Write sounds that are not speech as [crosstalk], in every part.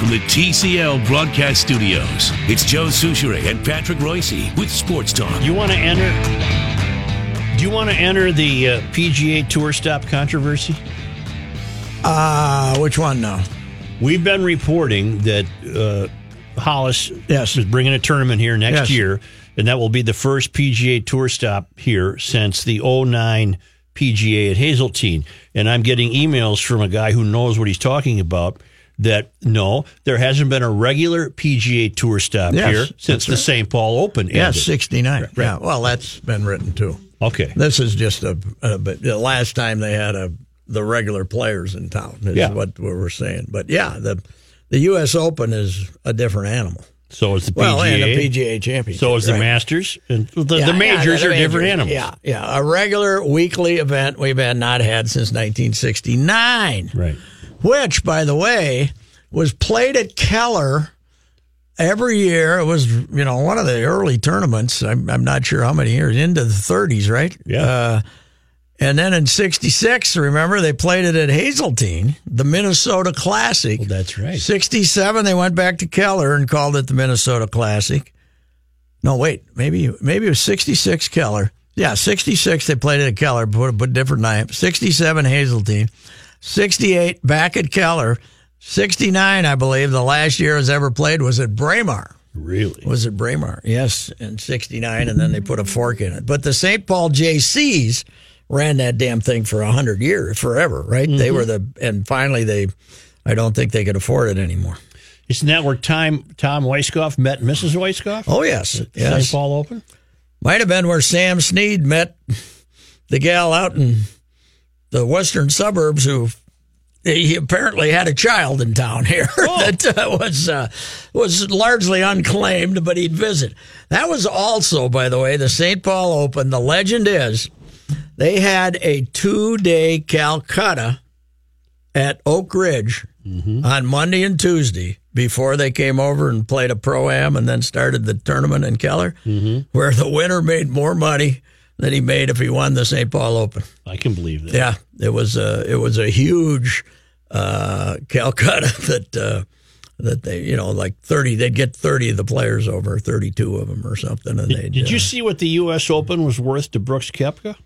from the TCL broadcast studios, it's Joe Soucheray and Patrick Reusse with Sports Talk. You want to enter? Do you want to enter the uh, PGA Tour stop controversy? Uh, which one now? We've been reporting that uh, Hollis Yes. is bringing a tournament here next Yes. year, and that will be the first PGA Tour stop here since the 09 PGA at Hazeltine. And I'm getting emails from a guy who knows what he's talking about that no, there hasn't been a regular PGA Tour stop Yes, here since the right. St. Paul Open Yes, ended. 69. Yeah, well, that's been written too. Okay. This is just a, a but the last time they had a the regular players in town is Yeah. what we we're saying. But yeah, the the U.S. Open is a different animal. So is the PGA. Well, and the PGA Championship. so is the right? Masters. And the, Yeah, the yeah, majors the are different animals. Yeah, yeah. A regular weekly event we've had not had since 1969. Right. Which, by the way, was played at Keller every year. It was, you know, one of the early tournaments. I'm, I'm not sure how many years into the 30s, right? Yeah. Uh, and then in '66, remember they played it at Hazeltine, the Minnesota Classic. Well, that's right. '67, they went back to Keller and called it the Minnesota Classic. No, wait, maybe maybe it was '66 Keller. Yeah, '66 they played it at Keller, put a different name. '67 Hazeltine, '68 back at Keller, '69 I believe the last year it was ever played was at Braemar. Really? Was it Braemar? Yes, in '69, and then they put a fork in it. But the St. Paul JCs ran that damn thing for a hundred years, forever, right? They mm-hmm. were the, and finally they, I don't think they could afford it anymore. Isn't that where Tom Tom Weiskopf met Mrs. Weiskopf? Oh yes, yes. St. Paul Open. Might have been where Sam Snead met the gal out in the western suburbs who he apparently had a child in town here [laughs] that uh, was uh, was largely unclaimed, but he'd visit. That was also, by the way, the St. Paul Open. The legend is they had a two day Calcutta at Oak Ridge on Monday and Tuesday before they came over and played a pro am and then started the tournament in Keller, where the winner made more money than he made if he won the St. Paul Open. I can believe that. Yeah, it was a it was a huge uh, Calcutta [laughs] that uh, that they you know like thirty they'd get thirty of the players over thirty two of them or something and they Did you see what the U.S. Open was worth to Brooks Koepka?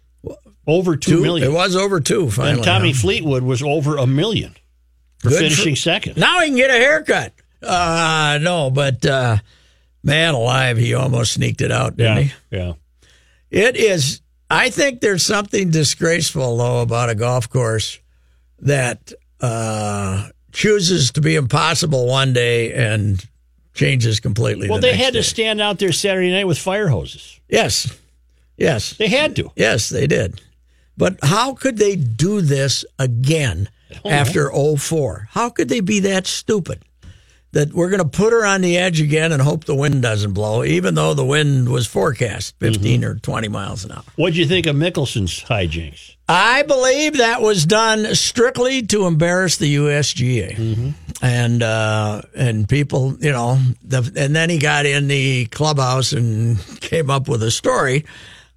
Over two million. It was over two finally. and Tommy huh? Fleetwood was over a million for Good for- finishing second. Now he can get a haircut. Uh no, but uh, man alive, he almost sneaked it out, didn't yeah, he? yeah. It is. I think there's something disgraceful though about a golf course that uh, chooses to be impossible one day and changes completely. Well, the they had day. to stand out there Saturday night with fire hoses. Yes, yes, They had to. yes, they did. But how could they do this again after 04? How could they be that stupid? That we're going to put her on the edge again and hope the wind doesn't blow, even though the wind was forecast 15 or 20 miles an hour. What'd you think of Mickelson's hijinks? I believe that was done strictly to embarrass the USGA, and uh, and people, you know, the, and then he got in the clubhouse and [laughs] came up with a story,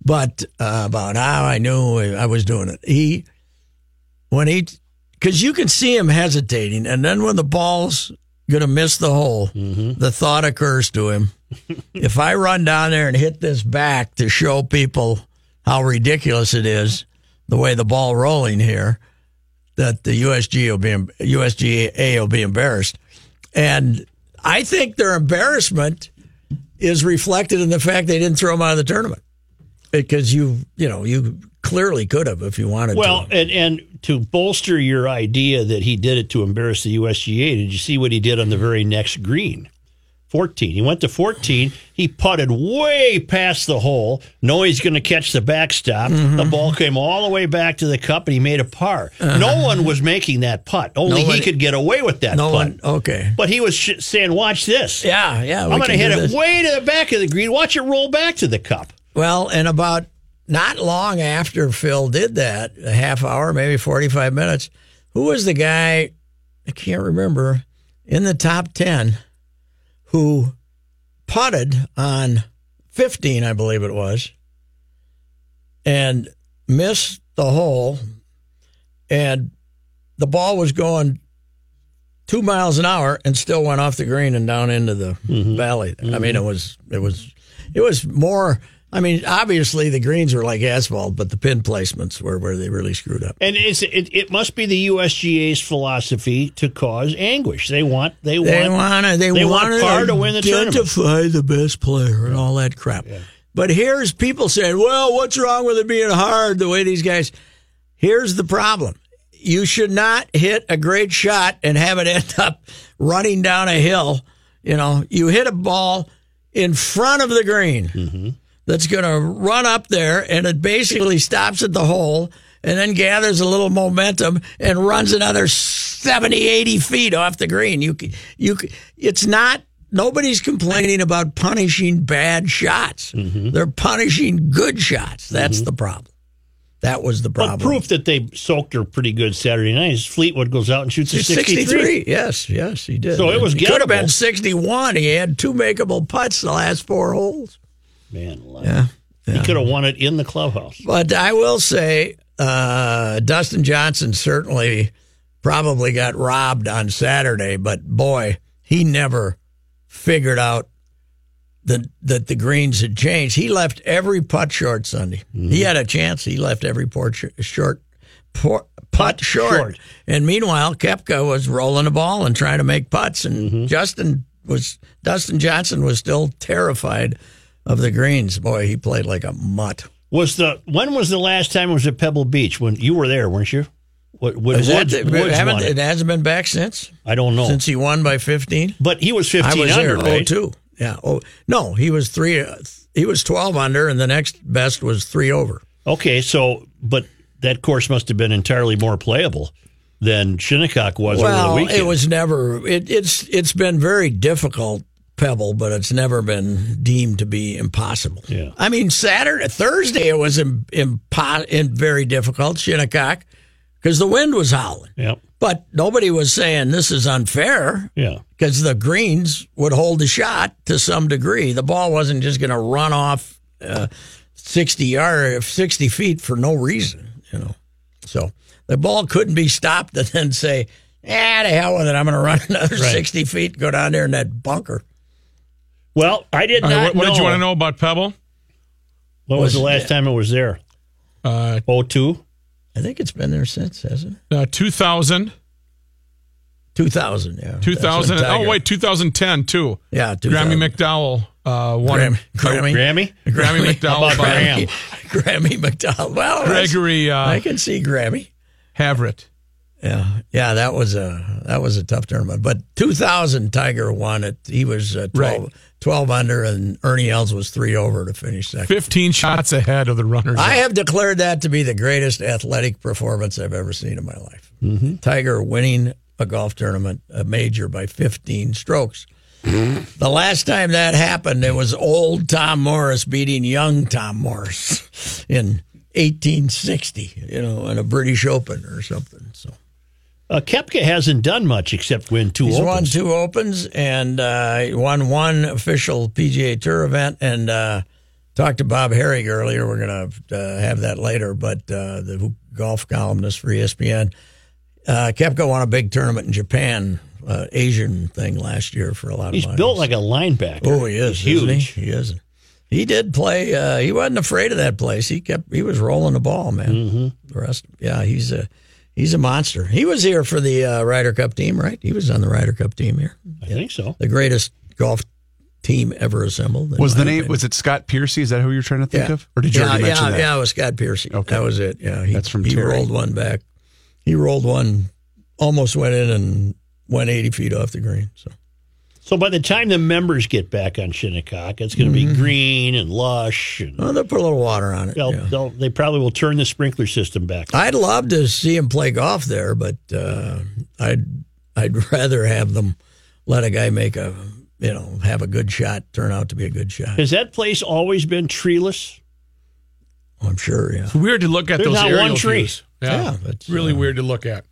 but uh, about how I knew I was doing it. He when he because you can see him hesitating, and then when the ball's gonna miss the hole, mm-hmm. the thought occurs to him: [laughs] if I run down there and hit this back to show people how ridiculous it is, the way the ball rolling here, that the USG will be USGA will be embarrassed, and I think their embarrassment is reflected in the fact they didn't throw him out of the tournament. Because you you know you clearly could have if you wanted Well, to. and and to bolster your idea that he did it to embarrass the USGA, did you see what he did on the very next green? 14. He went to 14. He putted way past the hole, knowing he's going to catch the backstop. Mm-hmm. The ball came all the way back to the cup, and he made a par. No one was making that putt. Only he Uh-huh. Could get away with that No putt. one. Okay. But he was sh- saying, "Watch this. Yeah, yeah. I'm going to hit it way to the back of the green. Watch it roll back to the cup." Well, and about not long after Phil did that, a half hour, maybe 45 minutes, who was the guy, I can't remember, in the top 10 who putted on 15, I believe it was, and missed the hole, and the ball was going two miles an hour and still went off the green and down into the mm-hmm. valley. I mean, mm-hmm. it was it was it was more. I mean, obviously the greens were like asphalt, but the pin placements were where they really screwed up. And it's, it, it must be the USGA's philosophy to cause anguish. They want they, They want to. They, they want to win the tournament. Identify the best player and all that crap. But here's people saying, "Well, what's wrong with it being hard?" The way these guys. Here's the problem: you should not hit a great shot and have it [laughs] end up running down a hill. You know, you hit a ball in front of the green Mm-hmm. That's going to run up there, and it basically [laughs] stops at the hole. And then gathers a little momentum and runs another 70, 80 feet off the green. You, you, it's not. Nobody's complaining about punishing bad shots. Mm-hmm. They're punishing good shots. That's the problem. That was the But problem. proof that they soaked her pretty good Saturday night is Fleetwood goes out and shoots a 63. 63. Yes, yes, he did. So it was He could have been 61. He had two makeable putts the last four holes. Man, alive. Yeah. he could have won it in the clubhouse. But I will say, uh, Dustin Johnson certainly probably got robbed on Saturday, but boy, he never figured out that that the greens had changed. He left every putt short Sunday. He had a chance. He left every port sh- short por- putt short. short. And meanwhile, Koepka was rolling the ball and trying to make putts, and Justin was Dustin Johnson was still terrified of the greens. Boy, he played like a mutt. Was the when was the last time it was at Pebble Beach? When you were there, weren't you? What, when Is that Woods, the- Woods haven't- won it it. hasn't been back since I don't know, since he won by 15. but he was I fifteen was under, there. Oh, right? two. Yeah. Oh no, he was three. uh, He was 12 under, and the next best was three over. Okay, so but that course must have been entirely more playable than Shinnecock was over the Well, weekend. it was never. It, it's it's been very difficult, Pebble, but it's never been deemed to be impossible. Yeah. I mean, Saturday, Thursday, it was Im, impo- very difficult, Shinnecock, because the wind was howling. yeah, But nobody was saying this is unfair. yeah. because the greens would hold the shot to some degree. The ball wasn't just going to run off uh, sixty yard, sixty feet for no reason, you know. So the ball couldn't be stopped and then say, "Ah, the hell with it! I'm going to run [laughs] another Right. sixty feet, go down there in that bunker." Well, I did not. right, what, what know. did you want to know about Pebble? When was the Was- last time it was there? Uh, Oh two. I think it's been there since, hasn't it? uh, 2000, Two thousand, yeah. 2000. That's Oh, wait, 2010 too. yeah, 2000. Grammy McDowell uh, won. Grammy, Grammy, Grammy. Grammy McDowell about by Graham? [laughs] Grammy McDowell. Well, that's- Gregory I uh, can see Grammy. Havret. Yeah, yeah, that was a that was a tough tournament. But 2000, Tiger won it. He was uh, 12, Right. 12 under, and Ernie Els was three over to finish second. 15 shots ahead of the runners. I have declared that to be the greatest athletic performance I've ever seen in my life. Tiger winning a golf tournament, a major by 15 strokes. The last time that happened, it was old Tom Morris beating young Tom Morris in 1860, you know, in a British Open or something. So. Uh, Koepka hasn't done much except win two He's won two opens and uh, won one official PGA Tour event. And uh, talked to Bob Harig earlier. We're going to uh, have that later. But uh, the golf columnist for ESPN, uh, Koepka won a big tournament in Japan, uh, Asian thing last year for a lot of He's built like a linebacker. oh, he is He's isn't huge. He? he is. He did play. Uh, he wasn't afraid of that place. He kept. He was rolling the ball, man. Mm-hmm. The rest, yeah, he's a he's a monster. He was here for the uh, Ryder Cup team, right? He was on the Ryder Cup team here I think so. the greatest golf team ever assembled. Was the name opinion. was it Scott Piercy? Is that who you're trying to think yeah. of, or did you yeah, already mention yeah, that? Yeah, it was Scott Piercy. Okay. that was it. Yeah, he, That's from he Terry. rolled one back. He rolled one, almost went in and went eighty feet off the green. So So by the time the members get back on Shinnecock, it's going to Mm-hmm. be green and lush, and well, they'll put a little water on it. they'll, yeah. they'll, they probably will turn the sprinkler system back. I'd love to see them play golf there, but uh, I'd I'd [laughs] rather have them let a guy make a you know have a good shot turn out to be a good shot. Has that place always been treeless? I'm sure. Yeah. It's weird to look at There's those not aerial one tree. views. Yeah, Yeah, but, really uh, weird to look at.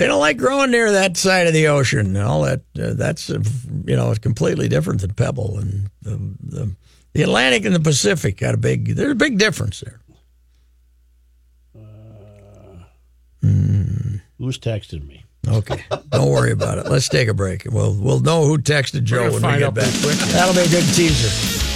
They don't like growing near that side of the ocean. All that uh, that's uh, you know it's completely different than Pebble and the, the the Atlantic and the Pacific got a big there's a big difference there. Who's texted me? Okay, don't worry about it. Let's take a break. We'll we'll know who texted Joe when we get back. That'll be a good teaser.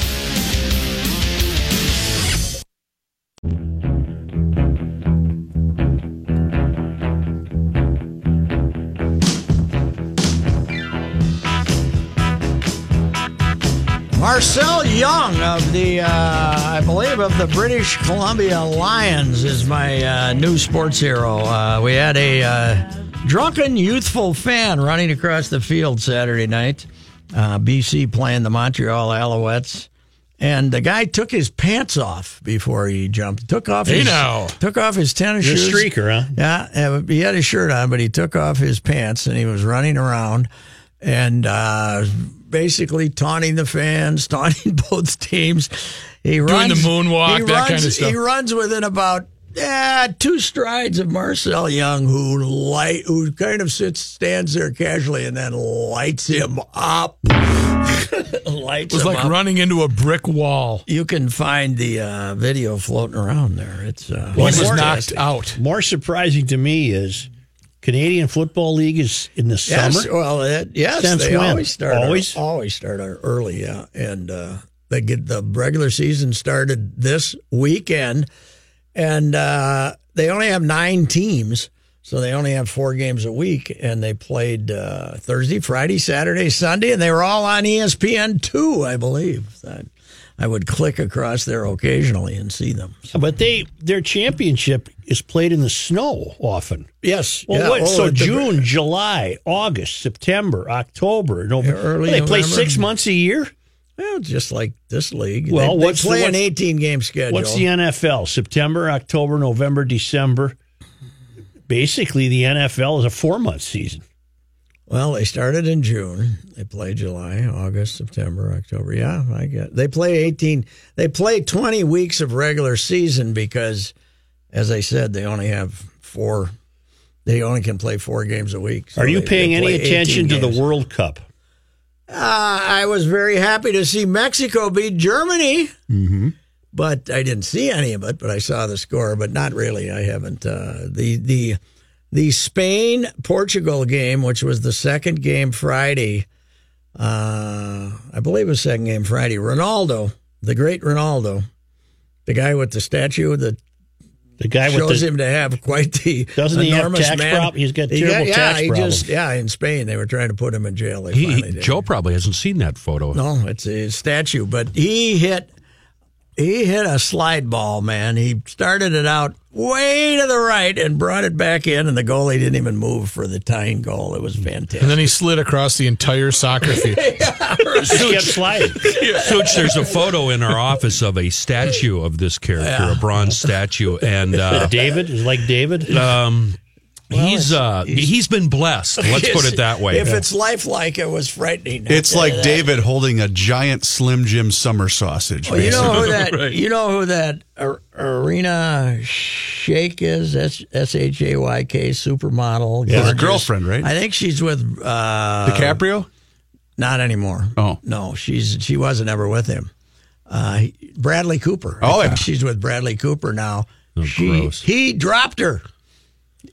Marcell Young of the, uh, I believe, of the British Columbia Lions is my uh, new sports hero. Uh, we had a uh, drunken, youthful fan running across the field Saturday night. Uh, BC playing the Montreal Alouettes. And the guy took his pants off before he jumped. Took off Hey his now. took off his tennis You're a shoes. streaker, huh? Yeah, he had his shirt on, but he took off his pants and he was running around and uh, basically taunting the fans, [laughs] taunting both teams. He runs the moonwalk, he that runs, kind of stuff. He runs within about yeah, two strides of Marcell Young, who light, who kind of sits, stands there casually, and then lights him up. [laughs] lights It was him like up. running into a brick wall. You can find the uh, video floating around there. It's uh, He was knocked out. More surprising to me is Canadian Football League is in the Yes, summer. well, it, yes, Since they when? always start Always? always start early, yeah, and uh, they get the regular season started this weekend, and uh, they only have nine teams, so they only have four games a week, and they played uh, Thursday, Friday, Saturday, Sunday, and they were all on ESPN two, I believe. I would click across there occasionally and see them. But they their championship is played in the snow often. Yes, Well, yeah, what, oh, so at the- June, July, August, September, October, November. Yeah, early they play November. six months a year. Well, just like this league. Well, they, they what's the- play an 18 game schedule. What's the NFL? September, October, November, December. Basically, the NFL is a four month season. Well, they started in June. They play July, August, September, October. Yeah, I get. They play 18. They play 20 weeks of regular season because, as I said, they only have four. They only can play four games a week. So Are you they- paying they any attention to the World Cup? Uh, I was very happy to see Mexico beat Germany. Mm-hmm. But I didn't see any of it. But I saw the score. But not really. I haven't. Uh, the the the Spain Portugal game, which was the second game Friday. Uh, I believe it was second game Friday. Ronaldo, the great Ronaldo, the guy with the statue that The guy with shows the him to have quite the Doesn't he have enormous tax man. prob- he's got He terrible yeah, tax he problems. just yeah. In Spain, they were trying to put him in jail. They He, he- did. Joe probably hasn't seen that photo. No, it's a statue, but he hit he hit a slide ball, man. He started it out way to the right and brought it back in, and the goalie didn't even move for the tying goal. It was fantastic. And then he slid across the entire soccer [laughs] field. just kept sliding. Such, there's a photo in our office of a statue of this character, a bronze statue, and uh, David is like David. um, he's uh, he's been blessed. [laughs] Let's put it that way. If it's lifelike, it was frightening. It's like that. David holding a giant Slim Jim summer sausage. Well, you know who basically. that [laughs] you know who that Ar- Arena Shayk is? S H A Y K supermodel. His girlfriend, right? I think she's with uh, DiCaprio? Not anymore. Oh. no, she's she wasn't ever with him. Uh, Bradley Cooper. Oh, yeah. she's with Bradley Cooper now. Oh, she gross. he dropped her.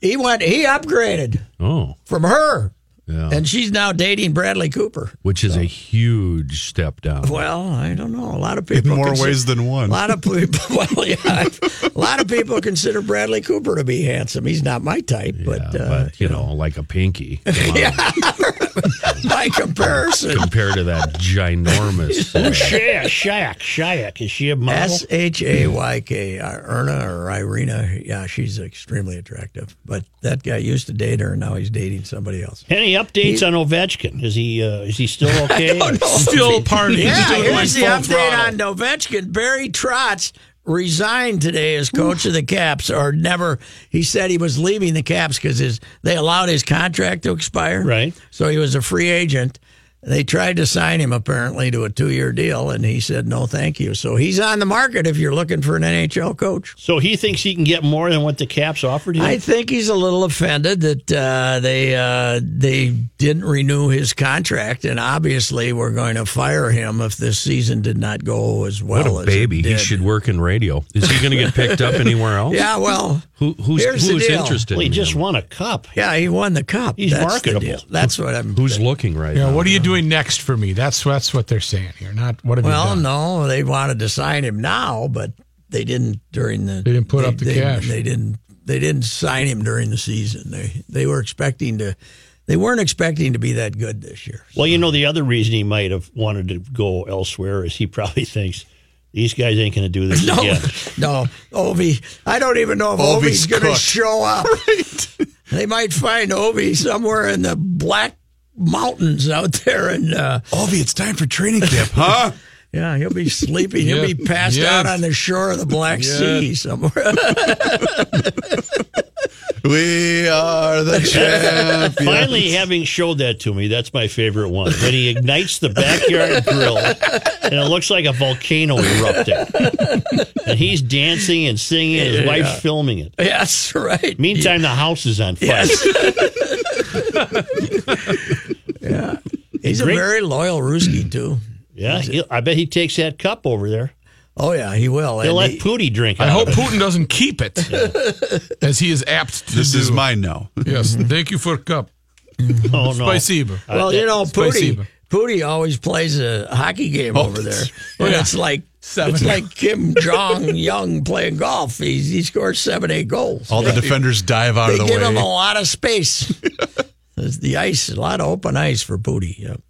He went. He upgraded oh, from her, yeah, and she's now dating Bradley Cooper. which is a huge step down. Well, I don't know. A lot of In people more consi- ways than one. A one. lot of [laughs] people. [laughs] Well, yeah, a lot of people consider Bradley Cooper to be handsome. He's not my type, Yeah, but, uh, but you know, like a pinky [laughs] Come on, by comparison, compared to that ginormous. uh, Who's Shaq? Shaq. Shaq. Is she a model? S H A Y K, uh, Erna or Irina. Yeah, she's extremely attractive. But that guy used to date her, and now he's dating somebody else. Any updates on Ovechkin? Is he uh, is he still [laughs] okay? Still partying. Yeah, still going here's the update throttle. on Ovechkin. Barry Trotz resigned today as coach of the Caps, or never. He said he was leaving the Caps because his they allowed his contract to expire. Right. So he was a free agent. They tried to sign him apparently to a two-year deal, and he said no, thank you. So he's on the market if you're looking for an NHL coach. So he thinks he can get more than what the Caps offered him. I think he's a little offended that uh, they uh, they didn't renew his contract, and obviously we're going to fire him if this season did not go as well. What a as baby! It He should work in radio. Is he going to get picked up [laughs] anywhere else? Yeah, well, Who, who's Here's the who's deal. interested? Well, he in just him? won a cup. Yeah, he won the cup. He's That's marketable. That's what I'm. Who's looking right Yeah, now? what are you doing next for me? That's that's what they're saying here. Not what have Well, you done? no, they wanted to sign him now, but they didn't during the. They didn't put up the they, cash. They didn't. They didn't sign him during the season. They they were expecting to. They weren't expecting to be that good this year. Well, you know, the other reason he might have wanted to go elsewhere is he [laughs] probably thinks these guys ain't going to do this [laughs] No, again. no, Ovi. I don't even know if Ovi's Ovi's going to show up. [laughs] They might find Ovi somewhere in the Black Mountains out there, and uh, Ovi, it's time for training camp, huh? [laughs] yeah, he'll be sleeping. He'll Yeah, be passed yeah. out on the shore of the Black Sea somewhere. We are the [laughs] champions. Finally, having showed that to me, that's my favorite one. When he ignites the backyard grill and it looks like a volcano erupting. And he's dancing and singing, and his wife's filming it. Yes, right. Meantime, the house is on fire. [laughs] Yeah. He's a Great- very loyal Ruski too. Yeah, I bet he takes that cup over there. Oh yeah, he will. He'll And let he- Pooty drink I out hope of it. Putin doesn't keep it, [laughs] as he is apt to This do. is mine now. Yes, [laughs] thank you for a cup. Oh, no. Spasiba. well, you know, Pooty. Spasiba. Pooty always plays a hockey game over there. [laughs] Oh, And it's like Seven. it's like Kim Jong Un playing golf. He's, he scores seven, eight goals. All the defenders dive out they of the way. They give him a lot of space. The ice, a lot of open ice for Pooty. Yep.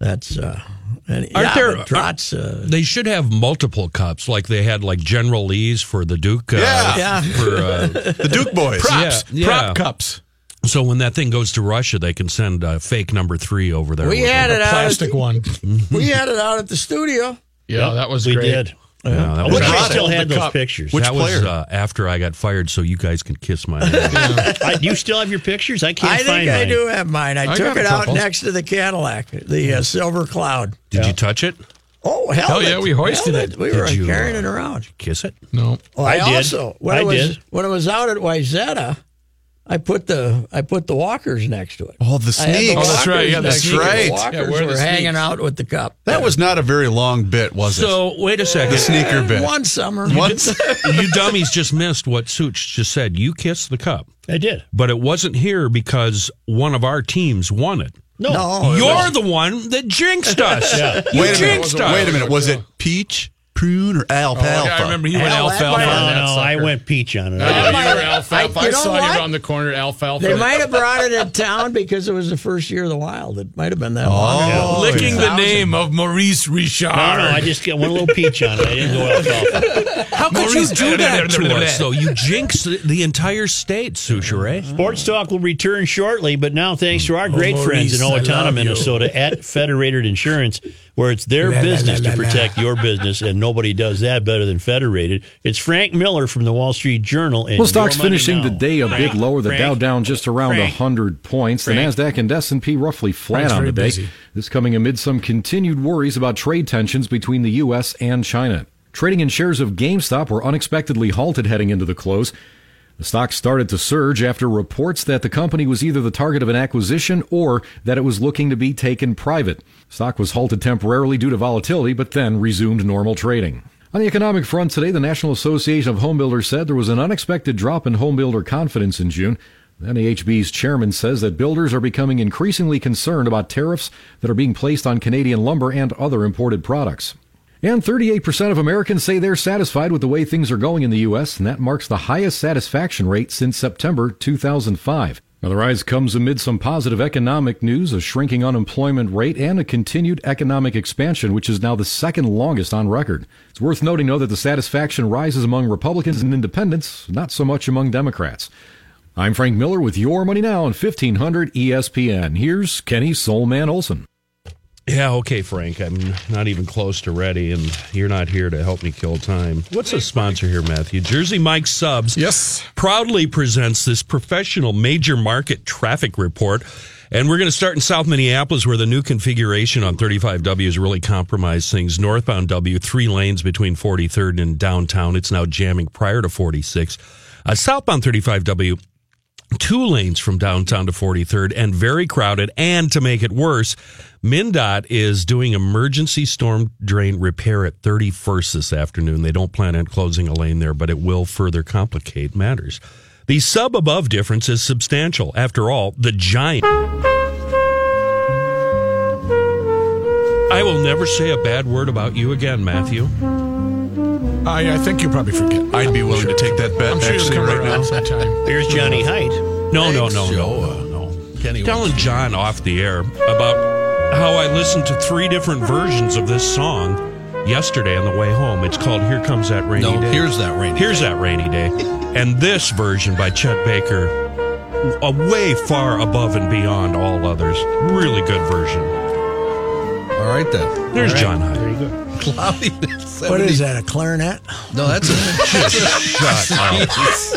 That's uh, and Aren't yeah, there- but Trotz, uh, They should have multiple cups, like they had like General Lee's for the Duke. Uh, Yeah. Yeah. For, uh, [laughs] The Duke boys. Props, Yeah, prop cups, so when that thing goes to Russia, they can send uh, fake number three over there. we had them. it out. At plastic the, one. [laughs] we had it out at the studio. Yeah, that was we great. did. Yeah, that I was, wish I still had those cup. pictures. Which that was uh, after I got fired, so you guys can kiss my. [laughs] I, do you still have your pictures? I can't I think find I mine. do have mine. I, I took it out couple. next to the Cadillac, the uh, Silver Cloud. Did you touch it? Oh hell, Hell yeah, we hoisted held it. We Did were you, carrying uh, it around. Kiss it? No, Well, I I, did. also when I it was did. when it was out at Wayzata, I put the I put the walkers next to it. Oh, the I had the. Oh, that's right. Yeah, the next to The Right. walkers Yeah, where are the were hanging out with the cup. That was not a very long bit, was it? So wait a second. the sneaker bit. one summer. Once, [laughs] you dummies just missed what Such just said. You kissed the cup, I did. but it wasn't here because one of our teams won it. No. No, You're was- the one that jinxed [laughs] us. Yeah. You wait a jinxed minute. us. Wait a minute. Was it peach, prune, or oh, alfalfa? Oh, I remember he went Hell, that alfalfa. No, no, I went peach on it. Oh, I you were alfalfa. I- I, you know saw what? you around the corner, alfalfa. They might have brought it in town because it was the first year of the Wild. It might have been that long. Oh, ago. Oh, licking the name of Maurice Richard. No, no, I just got one little peach on it. I didn't go alfalfa. [laughs] How could you do that to us, though? You jinxed the- the entire state, Soucheray. Eh? Sports Talk will return shortly, but now thanks to our oh, great friends in Maurice, Owatonna. Minnesota at Federated Insurance, where it's their La, la, business la, to la, la. protect your business, and nobody does that better than Federated. It's Frank Miller from the Wall Street Journal. And Well, stocks finishing now. the day a big Frank, lower. The Frank, Dow down just around Frank. 100 points. The Nasdaq and S&P roughly flat Frank's on the day. busy. This coming amid some continued worries about trade tensions between the U.S. and China. Trading in shares of GameStop were unexpectedly halted heading into the close. The stock started to surge after reports that the company was either the target of an acquisition or that it was looking to be taken private. Stock was halted temporarily due to volatility, but then resumed normal trading. On the economic front today, the National Association of Home Builders said there was an unexpected drop in home builder confidence in June. The NAHB's chairman says that builders are becoming increasingly concerned about tariffs that are being placed on Canadian lumber and other imported products. And 38% of Americans say they're satisfied with the way things are going in the U.S., and that marks the highest satisfaction rate since September 2005. Now, the rise comes amid some positive economic news, a shrinking unemployment rate, and a continued economic expansion, which is now the second longest on record. It's worth noting, though, that the satisfaction rises among Republicans and independents, not so much among Democrats. I'm Frank Miller with Your Money Now on 1500 ESPN. Here's Kenny Soulman Olson. Yeah, okay, Frank. I'm not even close to ready, and you're not here to help me kill time. What's a sponsor here, Matthew? Jersey Mike Subs. Yes. Proudly presents this professional major market traffic report. And we're going to start in South Minneapolis, where the new configuration on 35W has really compromised things. Northbound W, three lanes between 43rd and downtown. It's now jamming prior to 46. Uh, southbound 35W, two lanes from downtown to 43rd and very crowded. And to make it worse, MnDOT is doing emergency storm drain repair at 31st this afternoon. They don't plan on closing a lane there, but it will further complicate matters. The sub above difference is substantial. After all, the giant. I will never say a bad word about you again, Matthew. I, I think you probably forget. I'd be willing to take that bet I'm sure you'll actually come right around now. sometime. There's Johnny Height. No, no, no, no, no, uh, no. Kenny Telling wants- John off the air about how I listened to three different versions of this song yesterday on the way home. It's called "Here Comes That Rainy No, Day." here's that rainy Here's day. that rainy day, [laughs] and this version by Chet Baker, a way far above and beyond all others. Really good version. All right then. There's John Hyde. There you go. Cloudy. What is that? A clarinet? No, that's a [laughs] just Shut up. Just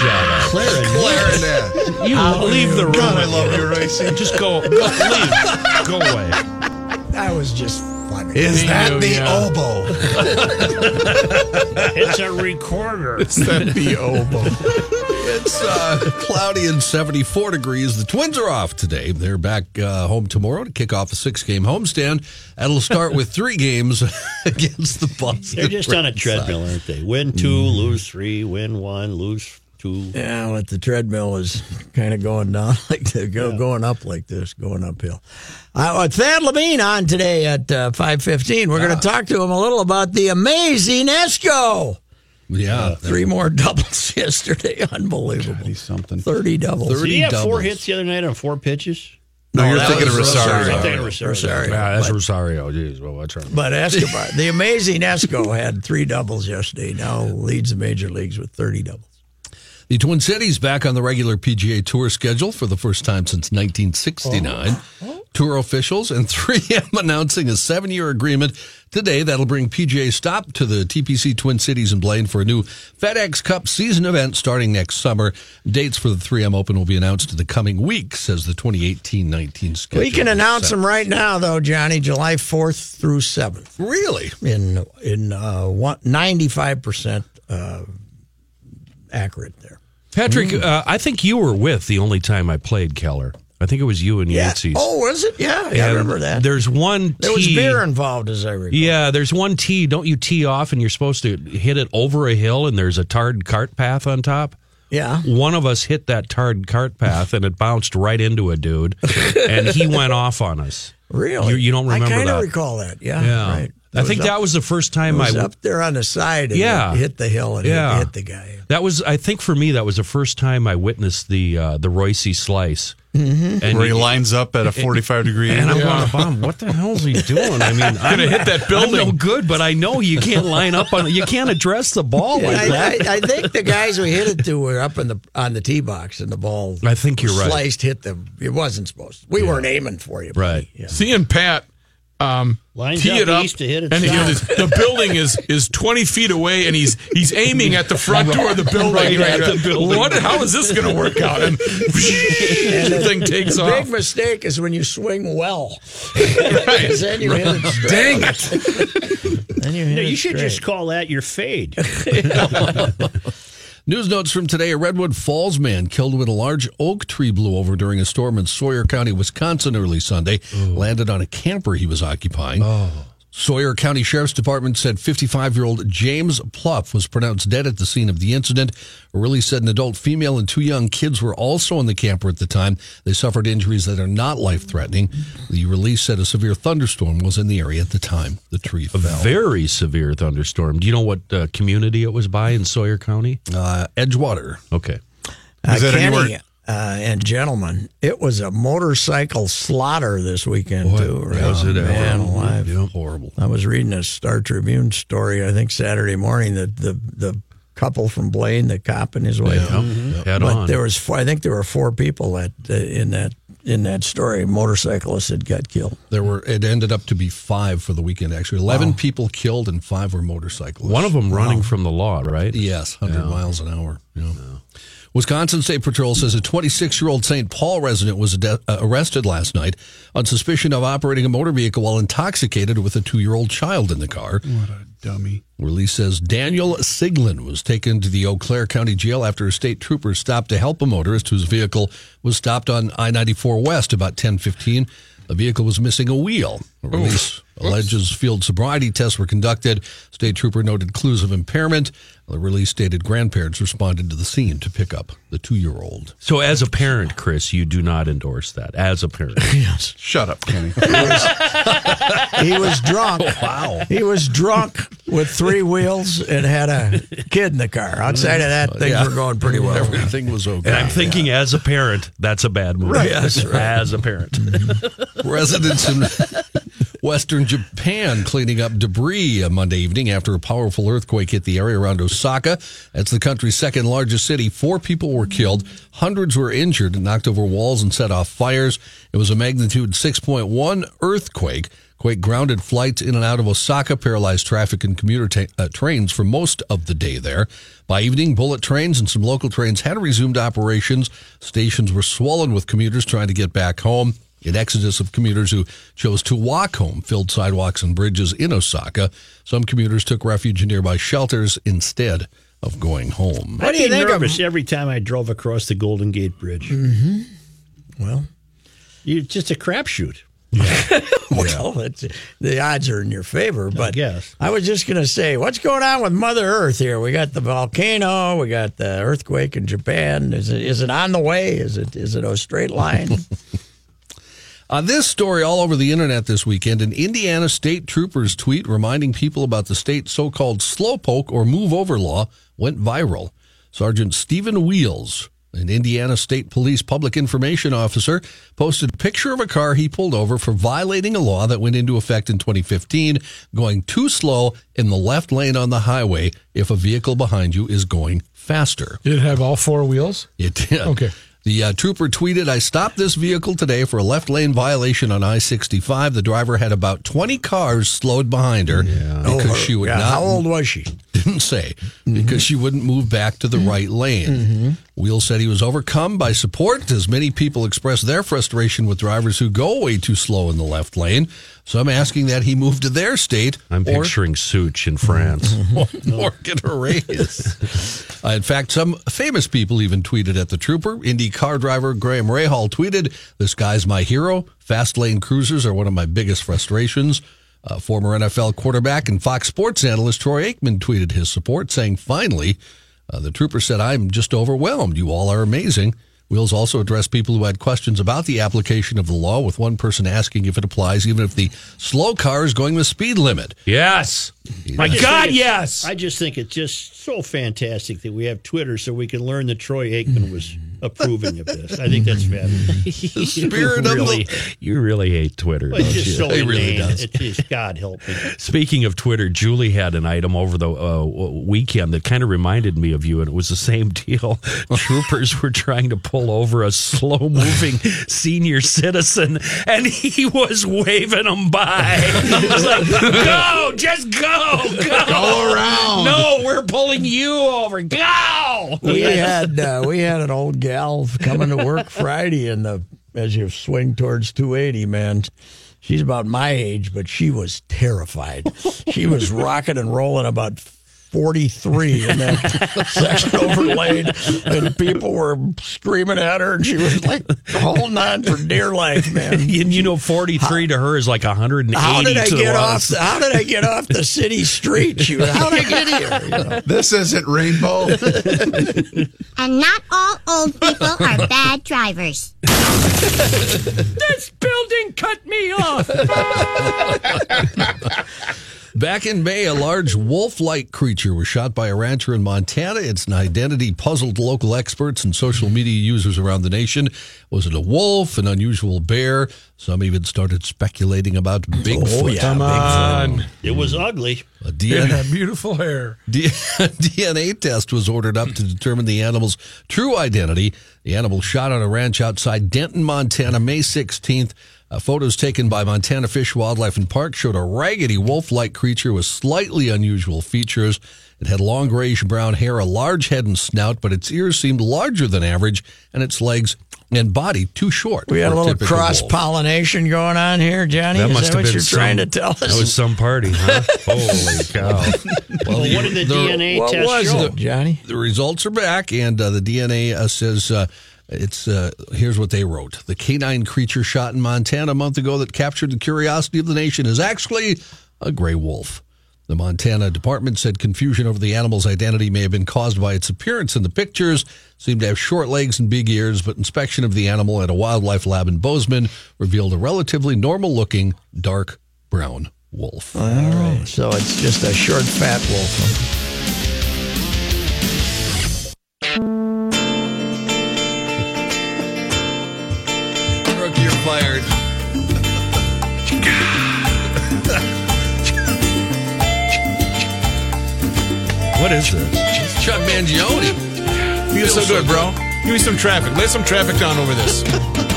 shut up. clarinet. You leave the room. God, I love you, Racing. [laughs] Just go. Go. Leave. Go away. That was just funny. Is that you, the yeah. oboe? [laughs] It's a recorder. Is that the oboe? It's uh, cloudy and 74 degrees. The Twins are off today. They're back uh, home tomorrow to kick off a six-game homestand. That'll start with three games [laughs] against the Boston. They're just on a Red treadmill, aren't they? Win two, lose three, win one, lose two. Yeah, but the treadmill is kind of going down [laughs] like the, go, going up like this, going uphill. Uh, Thad Levine on today at uh, five fifteen. We're going to talk to him a little about the amazing Esco. Yeah, uh, Three more doubles [laughs] yesterday, unbelievable. He's something. Thirty doubles. Did he have four hits the other night on four pitches? No, you're that thinking of was Rosario. I'm thinking of Rosario. Rosario. Yeah, that's But- Rosario. Jeez, well, what's wrong? But Escobar, the amazing Esco had three doubles yesterday. Now leads the major leagues with 30 doubles. The Twin Cities back on the regular PGA Tour schedule for the first time since 1969. Tour officials and [laughs] 3M announcing a seven-year agreement today that'll bring PGA stop to the TPC Twin Cities and Blaine for a new FedEx Cup season event starting next summer. Dates for the 3M Open will be announced in the coming weeks as the 2018-19 schedule. We can announce them right now, though, Johnny. July 4th through 7th Really? in in uh, 95% uh, accurate there. Patrick, uh, I think you were with the only time I played Keller. I think it was you and Yancey's. Oh, was it? Yeah, yeah I remember that. There's one There was beer involved, as I recall. Yeah, there's one tee. Don't you tee off and you're supposed to hit it over a hill and there's a tarred cart path on top? Yeah. One of us hit that tarred cart path and it bounced right into a dude and he [laughs] went off on us. Really? You- you don't remember I that. of recall that. Yeah. Yeah. Right. I think was that was the first time it was I up there on the side and Yeah. it hit the hill and Yeah. it hit the guy. That was, I think, for me, that was the first time I witnessed the uh, the Reusse slice. Mm-hmm. And Where he lines up at a 45 degree And I'm angle. going, Bomb, what the hell is he doing? I mean, I'm Gonna hit that I'm no good, but I know you can't line up on. You can't address the ball And like I, that. I, I think the guys we hit it to were up in the on the tee box and the ball. I think you're right. Sliced hit the. It wasn't supposed. to. We weren't aiming for you, buddy. Right. Yeah. Seeing Pat um, Lines tee up it up, to hit it and he- south. the, the building is is twenty feet away, and he's he's aiming at the front door of the building. Right at the building. What? How is this going to work out? And [laughs] the thing takes The off. big mistake is when you swing well. [laughs] 'Cause then you hit it. Dang it! Then you hit No, it you should straight. just call that your fade. [laughs] News notes from today a Redwood Falls man killed when a large oak tree blew over during a storm in Sawyer County, Wisconsin early Sunday. Landed on a camper he was occupying. Oh. Sawyer County Sheriff's Department said 55 year old James Pluff was pronounced dead at the scene of the incident. A release said an adult female and two young kids were also in the camper at the time. They suffered injuries that are not life threatening. The release said a severe thunderstorm was in the area at the time the tree fell. A very severe thunderstorm. Do you know what uh, community it was by in Sawyer County? Uh, Edgewater. Okay. Uh, Is that Kenny, anywhere- uh, and gentlemen, it was a motorcycle slaughter this weekend too. Right? was it ever. man alive? Horrible. I was reading a Star Tribune story. I think Saturday morning that the the couple from Blaine, the cop and his wife. Head But on. there was, four, I think there were four people that uh, in that in that story. Motorcyclists had got killed. There were. It ended up to be five for the weekend. Actually, eleven people killed and five were motorcyclists. One of them running from the law, right? yes, hundred miles an hour. Yeah. Wisconsin State Patrol says a 26 year old St. Paul resident was ade- uh, arrested last night on suspicion of operating a motor vehicle while intoxicated with a two year old child in the car. What a dummy. Release says Daniel Siglin was taken to the Eau Claire County Jail after a state trooper stopped to help a motorist whose vehicle was stopped on I 94 West about 1015. The vehicle was missing a wheel. Release alleges field sobriety tests were conducted. State trooper noted clues of impairment. The release stated grandparents responded to the scene to pick up the two year old. So, as a parent, Chris, you do not endorse that. As a parent, [laughs] Yes. Shut up, Kenny. [laughs] He was drunk. [laughs] wow. He was drunk with three wheels and had a kid in the car. Outside of that, things Yeah. were going pretty well. Everything was okay. and I'm thinking, as a parent, that's a bad move. Right, that's right. As a parent, Residents in Western Japan cleaning up debris Monday evening after a powerful earthquake hit the area around Osaka. That's the country's second largest city. Four people were killed, hundreds were injured, knocked over walls and set off fires. It was a magnitude 6.1 earthquake. Quake grounded flights in and out of Osaka, paralyzed traffic and commuter ta- uh, trains for most of the day there. By evening, bullet trains and some local trains had resumed operations. Stations were swollen with commuters trying to get back home. An exodus of commuters who chose to walk home filled sidewalks and bridges in Osaka. Some commuters took refuge in nearby shelters instead of going home. What do you I'd think of- nervous every time I drove across the Golden Gate Bridge. Mm-hmm. Well, You, it's just a crapshoot. [laughs] well, it's, the odds are in your favor. But guess. I was just going to say, what's going on with Mother Earth here? We got the volcano, we got the earthquake in Japan. Is it is it on the way? Is it is it a straight line? [laughs] On this story all over the internet this weekend, an Indiana state trooper's tweet reminding people about the state's so-called slowpoke or move over law went viral. Sergeant Stephen Wheeles, an Indiana State Police public information officer, posted a picture of a car he pulled over for violating a law that went into effect in 2015, going too slow in the left lane on the highway if a vehicle behind you is going faster. Did it have all four wheels? It did. Okay. The uh, trooper tweeted, I stopped this vehicle today for a left lane violation on I 65. The driver had about 20 cars slowed behind her because oh, she would Oh, Yeah, not. How old was she? [laughs] Didn't say. Because mm-hmm. she wouldn't move back to the mm-hmm. right lane. Mm-hmm. Wheel said he was overcome by support as many people expressed their frustration with drivers who go way too slow in the left lane. Some asking that he move to their state I'm or picturing Such in France. [laughs] or get a raise. [laughs] Uh, in fact, some famous people even tweeted at the trooper. Indy car driver Graham Rahal tweeted, This guy's my hero. Fast lane cruisers are one of my biggest frustrations. Uh, former NFL quarterback and Fox Sports analyst Troy Aikman tweeted his support, saying, Finally, uh, the trooper said, I'm just overwhelmed. You all are amazing. Wheeles also addressed people who had questions about the application of the law, with one person asking if it applies even if the slow car is going the speed limit. yes. My I God, yes. I just think it's just so fantastic that we have Twitter so we can learn that Troy Aikman was approving of this. I think that's fabulous. [laughs] you spirit of the- really, you really hate Twitter. It's don't just you? so He really inane. does. It's just God help me. Speaking of Twitter, Julie had an item over the uh, weekend that kind of reminded me of you, and it was the same deal. [laughs] Troopers were trying to pull over a slow moving senior citizen, and he was waving them by. He was like, go, just go, go. Go around. No, we're pulling you over. Go. We had uh, we had an old gal coming to work [laughs] Friday, and the as you swing towards 280, man. She's about my age, but she was terrified. She was [laughs] rocking and rolling about 43 in that section overlaid, and people were screaming at her, and she was like holding on for dear life, man. [laughs] And you know, 43 to her is like 180 How did I to get off? The, how did I get off the city street? She was, how did I get here? You know? [laughs] This isn't rainbow. [laughs] And not all old people are bad drivers. This building cut me off. Back in May, a large wolf like creature was shot by a rancher in Montana. Its identity puzzled local experts and social media users around the nation. Was it a wolf, an unusual bear? Some even started speculating about Bigfoot. Oh, yeah, Come Bigfoot. on. It was ugly. A It DNA, had beautiful hair. [laughs] D- DNA test was ordered up to determine the animal's true identity. The animal shot on a ranch outside Denton, Montana, May 16th. Uh, photos taken by Montana Fish, Wildlife, and Park showed a raggedy wolf like creature with slightly unusual features. It had long grayish brown hair, a large head and snout, but its ears seemed larger than average, and its legs and body too short. We had a little cross wolf. pollination going on here, Johnny. That Is must that have what been you're some, trying to tell us? That was some party, huh? [laughs] Holy cow! Well, what did the, the- DNA test show? it, Johnny? The results are back, and uh, the DNA uh, says uh, it's. Uh, here's what they wrote: The canine creature shot in Montana a month ago that captured the curiosity of the nation is actually a gray wolf. The Montana Department said confusion over the animal's identity may have been caused by its appearance in the pictures. Seemed to have short legs and big ears, but inspection of the animal at a wildlife lab in Bozeman revealed a relatively normal-looking dark brown wolf. All right. So it's just a short, fat wolf. Fired. What is this? It's Chuck Mangione. Feels so good, bro. Give me some traffic. Lay some traffic down over this. [laughs]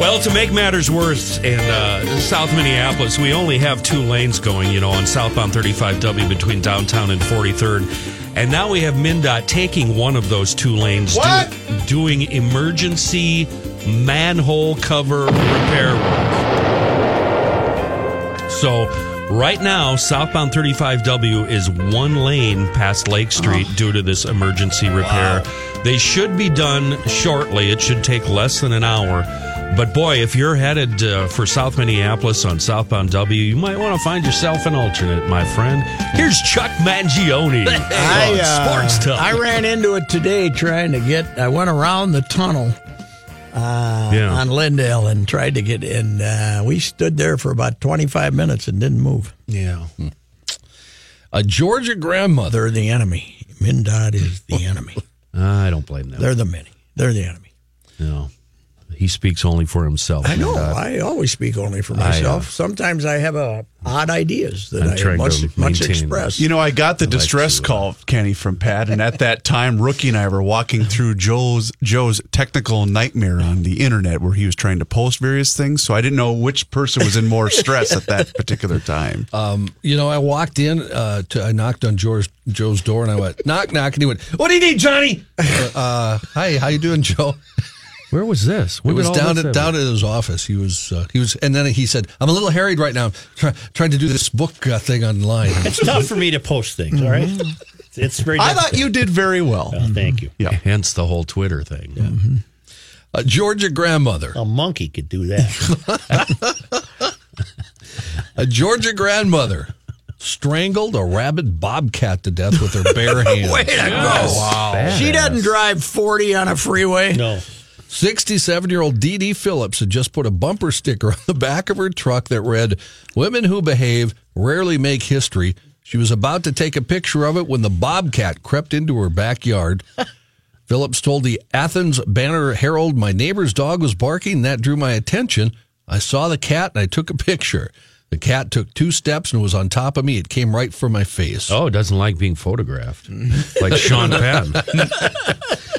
Well, to make matters worse, in uh, South Minneapolis, we only have two lanes going, you know, on southbound 35W between downtown and 43rd. And now we have MnDOT taking one of those two lanes, do- doing emergency manhole cover repair work. So, right now, southbound 35W is one lane past Lake Street due to this emergency repair. They should be done shortly. It should take less than an hour. But boy, if you're headed uh, for South Minneapolis on southbound W, you might want to find yourself an alternate, my friend. Here's Chuck Mangione [laughs] I, uh, Sports Talk. I ran into it today trying to get. I went around the tunnel yeah. on Lyndale and tried to get in. Uh, we stood there for about 25 minutes and didn't move. yeah. A Georgia grandmother. They're the enemy. MnDOT is the [laughs] enemy. I don't blame them. They're the many. They're the enemy. No. He speaks only for himself. I know. MnDOT. I always speak only for I, uh, myself. Sometimes I have uh, odd ideas that I'm I trying must, much express. You know, I got the I like distress to, uh, call, Kenny, from Pat, and at that time, Rookie and I were walking through Joe's Joe's technical nightmare on the internet, where he was trying to post various things. So I didn't know which person was in more stress at that particular time. [laughs] Um, you know, I walked in. Uh, to, I knocked on George, Joe's door, and I went knock knock, and he went, "What do you need, Johnny?" uh, uh, hi, how you doing, Joe? Where was this? It was down at down at his office. He was uh, he was, and then he said, "I'm a little harried right now, try, trying to do this book uh, thing online." It's tough for me to post things. All right, it's very. I thought you did very well. Oh, thank you. Yeah. Hence the whole Twitter thing. A Georgia grandmother, A monkey could do that. [laughs] a Georgia grandmother, strangled a rabid bobcat to death with her bare [laughs] hands. Way to go. Wow. She doesn't drive 40 on a freeway. no, 67 year old Dee Dee Phillips had just put a bumper sticker [laughs] on the back of her truck that read, Women who behave rarely make history. She was about to take a picture of it when the bobcat crept into her backyard. [laughs] Phillips told the Athens Banner Herald, My neighbor's dog was barking. That drew my attention. I saw the cat and I took a picture. The cat took two steps and was on top of me. It came right for my face. Oh, it doesn't like being photographed. like Sean [laughs] Penn.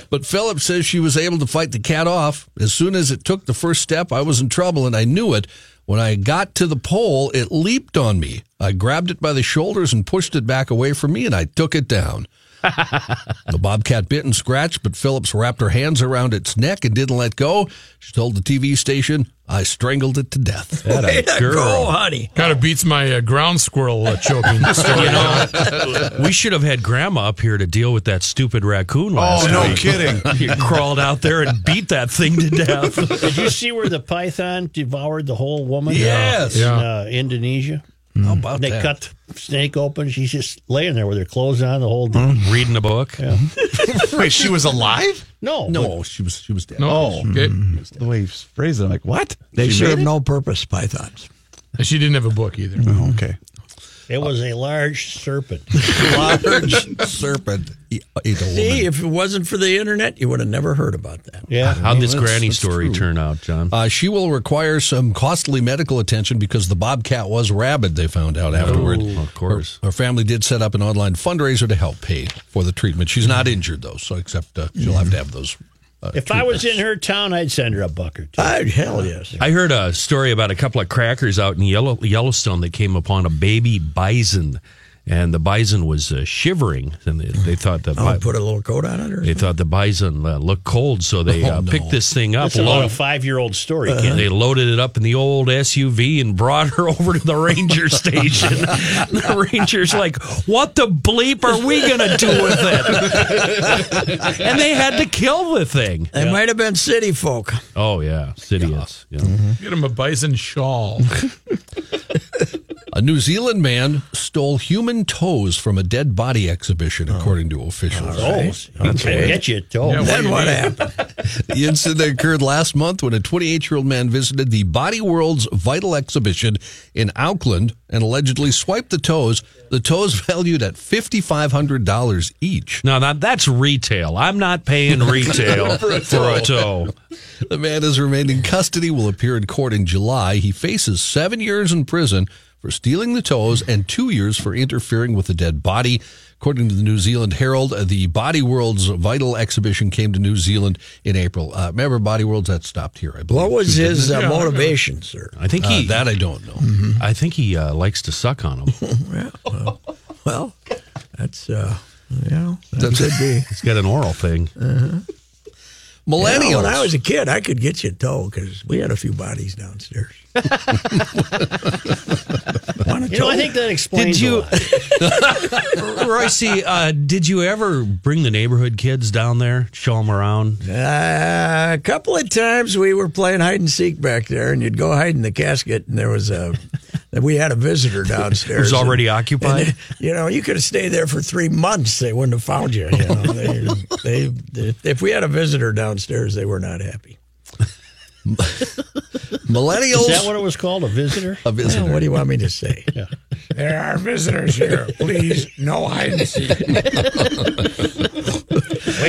But Phillips says she was able to fight the cat off. As soon as it took the first step, I was in trouble and I knew it. When I got to the pole, it leaped on me. I grabbed it by the shoulders and pushed it back away from me and I took it down. [laughs] the bobcat bit and scratched, but Phillips wrapped her hands around its neck and didn't let go. She told the TV station, I strangled it to death. Way to go, honey. Kind of beats my uh, ground squirrel uh, choking [laughs] story. You know, [laughs] we should have had Grandma up here to deal with that stupid raccoon last Oh, no week. kidding. [laughs] He crawled out there and beat that thing to death. did you see where the python devoured the whole woman? Yes. in uh, Indonesia. Mm. How about They that? cut the snake open. She's just laying there with her clothes on the whole Hmm? day. Reading a book. Hmm? [laughs] Wait, she was alive? No, No, she was she was dead. No. Oh. Okay. Mm-hmm. The way you phrased it, I'm like, what? They She serve it? no purpose, pythons. She didn't have a book either. Oh, okay. It was a large serpent. [laughs] Large serpent ate a See, if it wasn't for the internet, you would have never heard about that. Yeah, How'd this that's- granny that's story true. turn out, John? Uh, she will require some costly medical attention because the bobcat was rabid, they found out afterward. Oh, of course. Her, her family did set up an online fundraiser to help pay for the treatment. She's not injured, though, so except uh, she'll have to have those If I was in her town, I'd send her a buck or two. Ah, hell yes. I heard a story about a couple of crackers out in Yellow, Yellowstone that came upon a baby bison, and the bison was uh, shivering, and they, they thought the I'll bi- put a little coat on it or they thought the bison uh, looked cold, so they uh, Oh, no. picked this thing up. That's about load- a five-year-old story, Uh-huh. Ken. they loaded it up in the old SUV and brought her [laughs] over to the ranger station. [laughs] the ranger's like, "What the bleep are we gonna do with it?" [laughs] and they had to kill the thing. They might have been city folk. Oh yeah, city Yeah. Get him a bison shawl. A New Zealand man stole human toes from a dead body exhibition, according to officials. Oh, okay. Get you a toe. Yeah, Then what happened? The incident occurred last month when a 28 year old man visited the Body Worlds Vital exhibition in Auckland and allegedly swiped the toes. The toes [laughs] valued at $5,500 each. Now that that's retail. I'm not paying [laughs] retail for, a toe. The man has remained in custody, will appear in court in July. He faces seven years in prison for stealing the toes and two years for interfering with a dead body. According to the New Zealand Herald, uh, the Body Worlds Vital exhibition came to New Zealand in April. Uh, remember, Body Worlds that stopped here, I believe. What was his uh, Yeah. motivation, sir? I think Uh, he. that I don't know. Mm-hmm. I think he uh, likes to suck on them. [laughs] Well, well, that's uh, you know, that That's- could be. He's got an oral thing. Millennials. You know, when I was a kid, I could get you a toe because we had a few bodies downstairs. [laughs] You know, I think that explains Did you- a lot. [laughs] Royce, uh, did you ever bring the neighborhood kids down there, show them around? Uh, a couple of times we were playing hide and seek back there, and you'd go hide in the casket, and there was a. We had a visitor [laughs] downstairs. It was already and- occupied? and, you know, you could have stayed there for three months; they wouldn't have found you. you know? [laughs] they, they, if we had a visitor downstairs, they were not happy. [laughs] Millennials. Is that what it was called? A visitor? a visitor. Well, what do you want me to say? There are visitors here. Please, no hide and seek.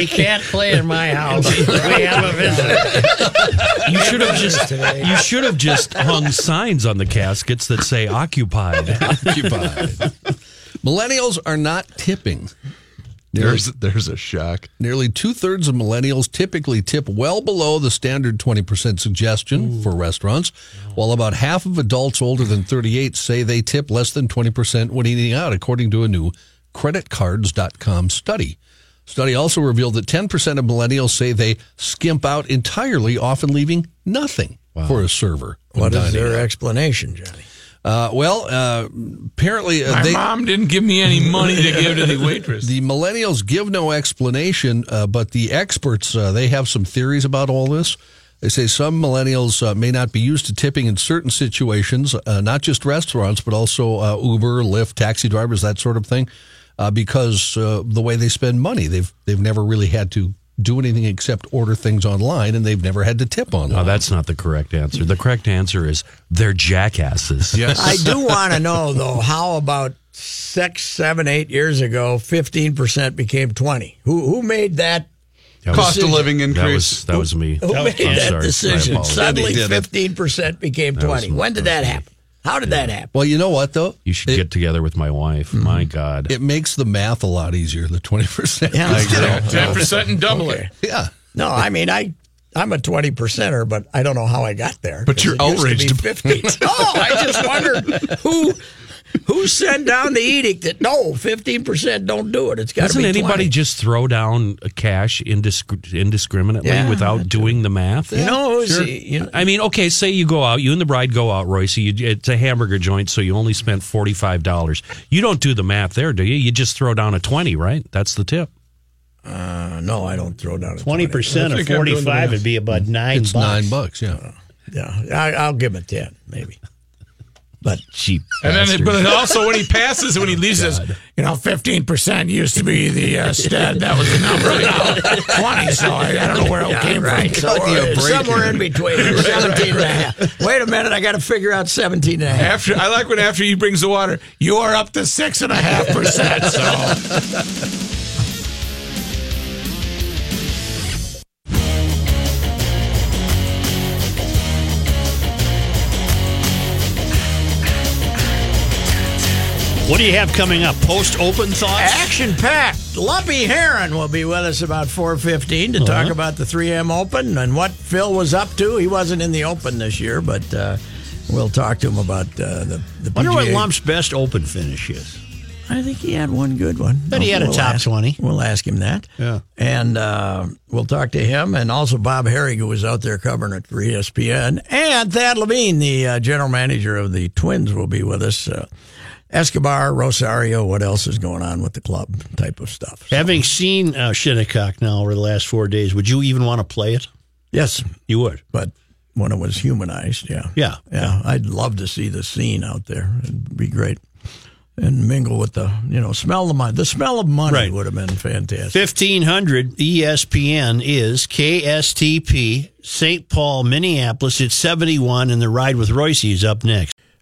We can't play in my house. [laughs] We have a visitor. You should have just you should have just hung signs on the caskets that say occupied. [laughs] occupied. Millennials are not tipping. Nearly, There's there's a shock. nearly two thirds of millennials typically tip well below the standard 20% suggestion for restaurants, while about half of adults older than 38 say they tip less than 20% when eating out, according to a new creditcards.com study. Study also revealed that 10% of millennials say they skimp out entirely, often leaving nothing for a server. What is their out. explanation, Johnny? Uh, well, uh, apparently uh, My they, mom didn't give me any money to give to the [laughs] waitress. The millennials give no explanation, uh, but the experts uh, they have some theories about all this. They say some millennials uh, may not be used to tipping in certain situations, uh, not just restaurants, but also uh, Uber, Lyft, taxi drivers, that sort of thing, uh, because uh, the way they spend money, they've they've never really had to do anything except order things online, and they've never had to tip online. No, that's not the correct answer. The correct answer is they're jackasses. yes. I do [laughs] want to know though, how about six, seven, eight years ago, fifteen percent became twenty? Who who made that? That was- Cost of living That increase. was that was me. Who made I'm that sorry. Decision? Suddenly, They did it. fifteen percent became was twenty. When did That that was me. happen? How did that happen? well, you know what though? You should It- get together with my wife. Mm-hmm. My God. It makes the math a lot easier. The twenty percent. Yeah, I agree. Ten percent and double it. Yeah. No, I mean I. I'm a twenty percenter, but I don't know how I got there. But you're it used to be outraged. Fifteen. [laughs] oh, I just wondered who who sent down the edict that no, fifteen percent don't do it. It's got to Doesn't be anybody 20. just throw down cash indisc- indiscriminately Yeah, without doing the math? No, know, who's you know, I mean, okay, say you go out, you and the bride go out, Royce. You, it's a hamburger joint, so you only spent forty five dollars. You don't do the math there, do you? You just throw down a twenty, right? That's the tip. uh, no, I don't throw down a Twenty percent I of think I'm doing the forty-five math. would be about nine. It's bucks. nine bucks. Yeah. Yeah, I, I'll give him a ten, maybe. But Cheap. And then, bastards. but it also when he passes, when he leaves, says, you know, fifteen percent used to be the uh, stat. That was the number. Now twenty. So I, I don't know where it came right, from. so Cut you a break somewhere here. in between, [laughs] 17 and a half. Wait a minute, I got to figure out 17 and a half. After I like when after he brings the water, you are up to six and a half percent. So [laughs] What do you have coming up? Post open thoughts? Action packed. Lumpy Herron will be with us about 4:15 to talk about the 3M Open and what Phil was up to. He wasn't in the Open this year, but uh, we'll talk to him about uh, the the. Wonder what PGA. Lump's best open finish is. I think he had one good one. But he had a top ask, 20. We'll ask him that. Yeah. And uh, we'll talk to him and also Bob Harig, who was out there covering it for ESPN. And Thad Levine, the uh, general manager of the Twins, will be with us. Uh, Escobar, Rosario, what else is going on with the club type of stuff. So, Having seen uh, Shinnecock now over the last four days, would you even want to play it? yes, You would. but when it was humanized, yeah. Yeah. Yeah, I'd love to see the scene out there. It'd be great. And mingle with the, you know, smell the money. The smell of money Right. would have been fantastic. 1500 ESPN is KSTP, St. Paul, Minneapolis. It's 71, and the ride with Royce is up next.